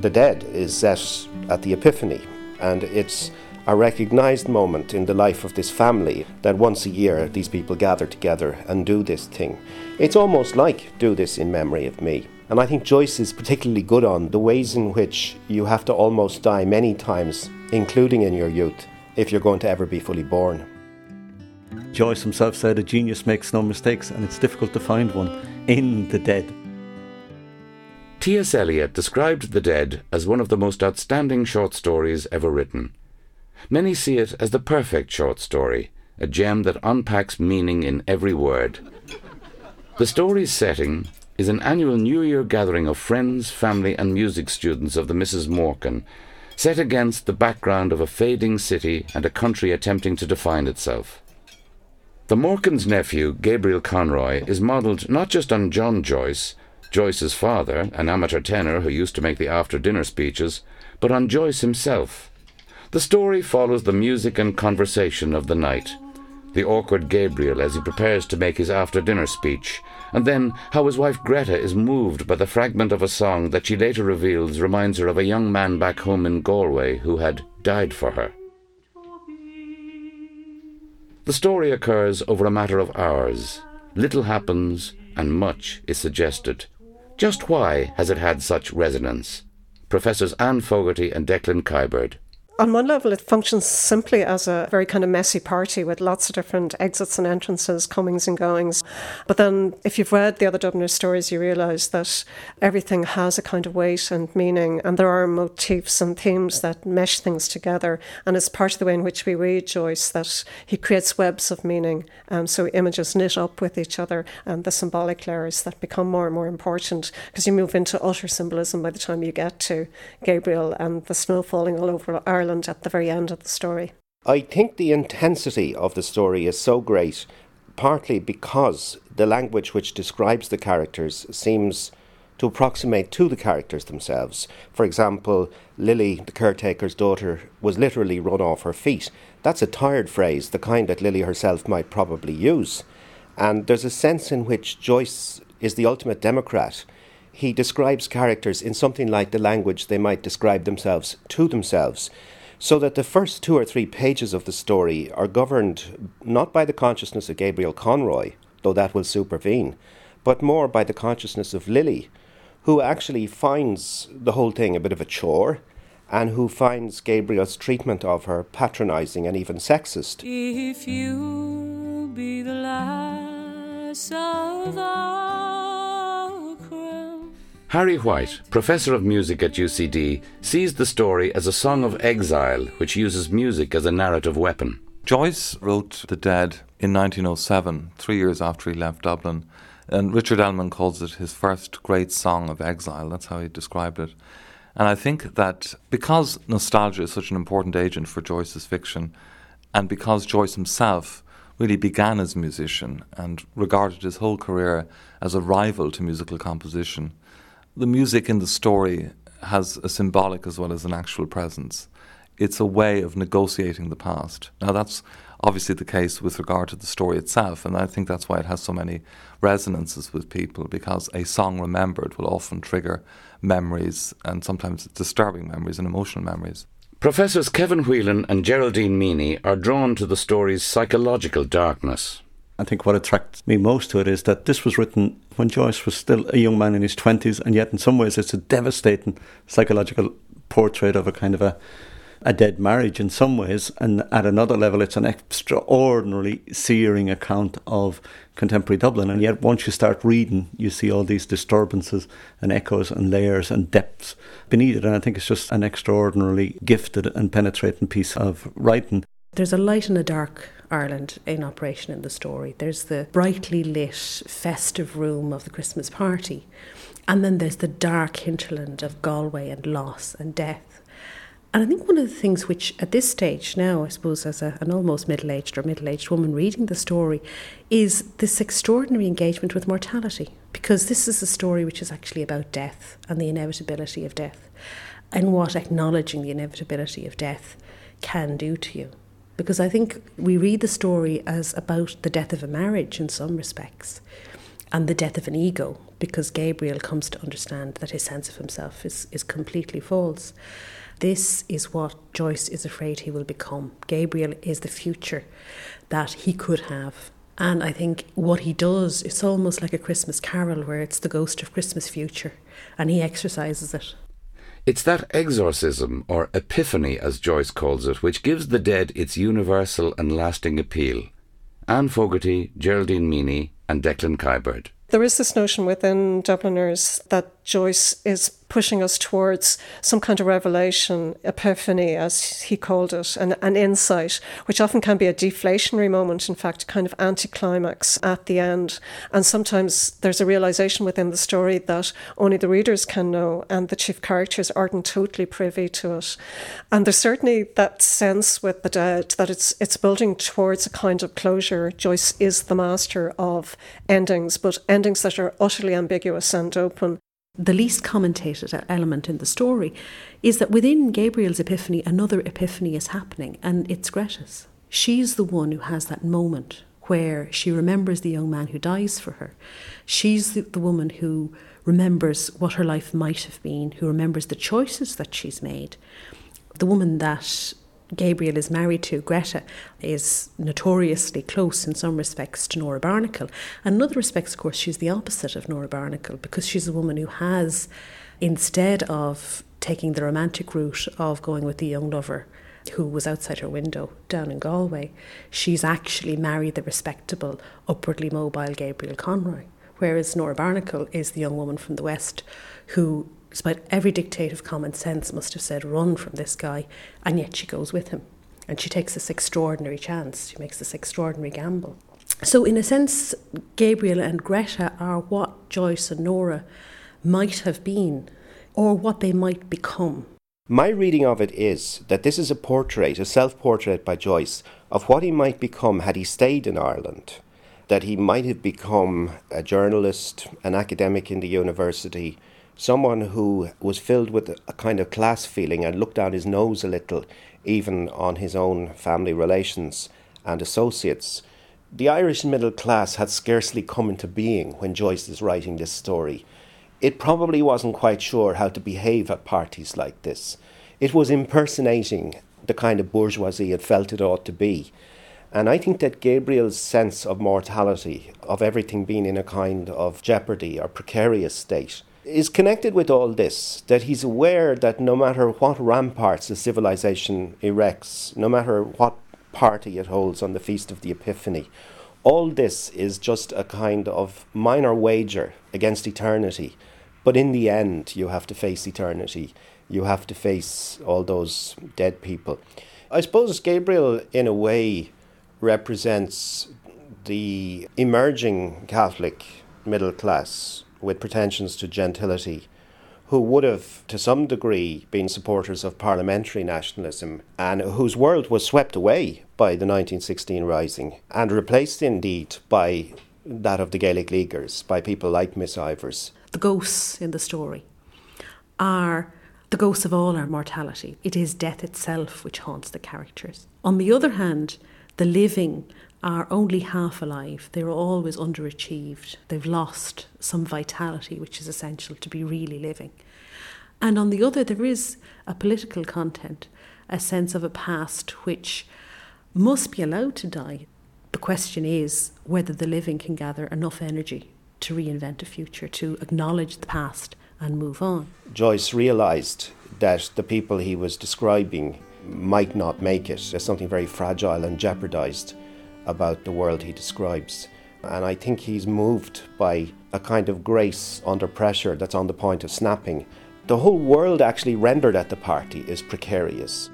The Dead is set at the Epiphany, and it's a recognised moment in the life of this family that once a year these people gather together and do this thing. It's almost like do this in memory of me. And I think Joyce is particularly good on the ways in which you have to almost die many times, including in your youth, if you're going to ever be fully born. Joyce himself said a genius makes no mistakes, and it's difficult to find one in the dead. T.S. Eliot described The Dead as one of the most outstanding short stories ever written. Many see it as the perfect short story, a gem that unpacks meaning in every word. The story's setting is an annual New Year gathering of friends, family, and music students of the Misses Morkan, set against the background of a fading city and a country attempting to define itself. The Morkan's nephew, Gabriel Conroy, is modelled not just on John Joyce, Joyce's father, an amateur tenor who used to make the after dinner speeches, but on Joyce himself. The story follows the music and conversation of the night. The awkward Gabriel as he prepares to make his after dinner speech, and then how his wife Greta is moved by the fragment of a song that she later reveals reminds her of a young man back home in Galway who had died for her. The story occurs over a matter of hours. Little happens, and much is suggested. Just why has it had such resonance? Professors Anne Fogarty and Declan Kiberd on one level, it functions simply as a very kind of messy party with lots of different exits and entrances, comings and goings. But then, if you've read the other Dubliner stories, you realise that everything has a kind of weight and meaning, and there are motifs and themes that mesh things together. And it's part of the way in which we read Joyce that he creates webs of meaning. Um, so images knit up with each other, and the symbolic layers that become more and more important because you move into utter symbolism by the time you get to Gabriel and the snow falling all over Ireland Ireland at the very end of the story. I think the intensity of the story is so great, partly because the language which describes the characters seems to approximate to the characters themselves. For example, Lily, the caretaker's daughter, was literally run off her feet. That's a tired phrase, the kind that Lily herself might probably use. And there's a sense in which Joyce is the ultimate democrat. He describes characters in something like the language they might describe themselves to themselves so that the first two or three pages of the story are governed not by the consciousness of Gabriel Conroy, though that will supervene, but more by the consciousness of Lily, who actually finds the whole thing a bit of a chore and who finds Gabriel's treatment of her patronizing and even sexist. If you be the last of Harry White, professor of music at UCD, sees the story as a song of exile which uses music as a narrative weapon. Joyce wrote The Dead in 1907, three years after he left Dublin, and Richard Ellmann calls it his first great song of exile. That's how he described it. And I think that because nostalgia is such an important agent for Joyce's fiction, and because Joyce himself really began as a musician and regarded his whole career as a rival to musical composition, the music in the story has a symbolic as well as an actual presence. It's a way of negotiating the past. Now, that's obviously the case with regard to the story itself, and I think that's why it has so many resonances with people because a song remembered will often trigger memories and sometimes disturbing memories and emotional memories. Professors Kevin Whelan and Gerardine Meaney are drawn to the story's psychological darkness. I think what attracts me most to it is that this was written when Joyce was still a young man in his 20s, and yet in some ways it's a devastating psychological portrait of a kind of a, a dead marriage in some ways, and at another level, it's an extraordinarily searing account of contemporary Dublin. And yet, once you start reading, you see all these disturbances and echoes and layers and depths beneath it. And I think it's just an extraordinarily gifted and penetrating piece of writing. There's a light and a dark Ireland in operation in the story. There's the brightly lit, festive room of the Christmas party, and then there's the dark hinterland of Galway and loss and death. And I think one of the things which, at this stage now, I suppose, as a, an almost middle aged or middle aged woman reading the story, is this extraordinary engagement with mortality. Because this is a story which is actually about death and the inevitability of death, and what acknowledging the inevitability of death can do to you because I think we read the story as about the death of a marriage in some respects. and the death of an ego, because Gabriel comes to understand that his sense of himself is, is completely false. This is what Joyce is afraid he will become. Gabriel is the future that he could have. And I think what he does, it's almost like a Christmas carol where it's the ghost of Christmas future and he exercises it. It's that exorcism, or epiphany as Joyce calls it, which gives the dead its universal and lasting appeal. Anne Fogarty, Gerardine Meaney, and Declan. There is this notion within Dubliners that Joyce is pushing us towards some kind of revelation, epiphany, as he called it, an, an insight, which often can be a deflationary moment, in fact, a kind of anticlimax at the end. And sometimes there's a realization within the story that only the readers can know, and the chief characters aren't totally privy to it. And there's certainly that sense with the dead that it's it's building towards a kind of closure. Joyce is the master of endings, but endings that are utterly ambiguous and open the least commentated element in the story is that within Gabriel's epiphany, another epiphany is happening, and it's Greta's. She's the one who has that moment where she remembers the young man who dies for her. She's the, the woman who remembers what her life might have been, who remembers the choices that she's made. The woman that Gabriel is married to, Greta, is notoriously close in some respects to Nora Barnacle. And in other respects, of course, she's the opposite of Nora Barnacle because she's a woman who has, instead of taking the romantic route of going with the young lover who was outside her window down in Galway, she's actually married the respectable, upwardly mobile Gabriel Conroy. Whereas Nora Barnacle is the young woman from the West who despite every dictate of common sense, must have said, run from this guy, and yet she goes with him. And she takes this extraordinary chance, she makes this extraordinary gamble. So, in a sense, Gabriel and Greta are what Joyce and Nora might have been, or what they might become. My reading of it is that this is a portrait, a self portrait by Joyce, of what he might become had he stayed in Ireland. That he might have become a journalist, an academic in the university, someone who was filled with a kind of class feeling and looked down his nose a little, even on his own family relations and associates. The Irish middle class had scarcely come into being when Joyce is writing this story. It probably wasn't quite sure how to behave at parties like this. It was impersonating the kind of bourgeoisie it felt it ought to be. And I think that Gabriel's sense of mortality, of everything being in a kind of jeopardy or precarious state, is connected with all this that he's aware that no matter what ramparts a civilization erects, no matter what party it holds on the Feast of the Epiphany, all this is just a kind of minor wager against eternity. But in the end, you have to face eternity. You have to face all those dead people. I suppose Gabriel, in a way, represents the emerging Catholic middle class with pretensions to gentility, who would have, to some degree, been supporters of parliamentary nationalism and whose world was swept away by the 1916 Rising and replaced indeed by that of the Gaelic Leaguers, by people like Miss Ivors. The ghosts in the story are the ghosts of all our mortality. It is death itself which haunts the characters. On the other hand, the living are only half alive. They're always underachieved. They've lost some vitality, which is essential to be really living. And on the other, there is a political content, a sense of a past which must be allowed to die. The question is whether the living can gather enough energy to reinvent a future, to acknowledge the past and move on. Joyce realised that the people he was describing might not make it as something very fragile and jeopardised about the world he describes. And I think he's moved by a kind of grace under pressure that's on the point of snapping. The whole world actually rendered at the party is precarious.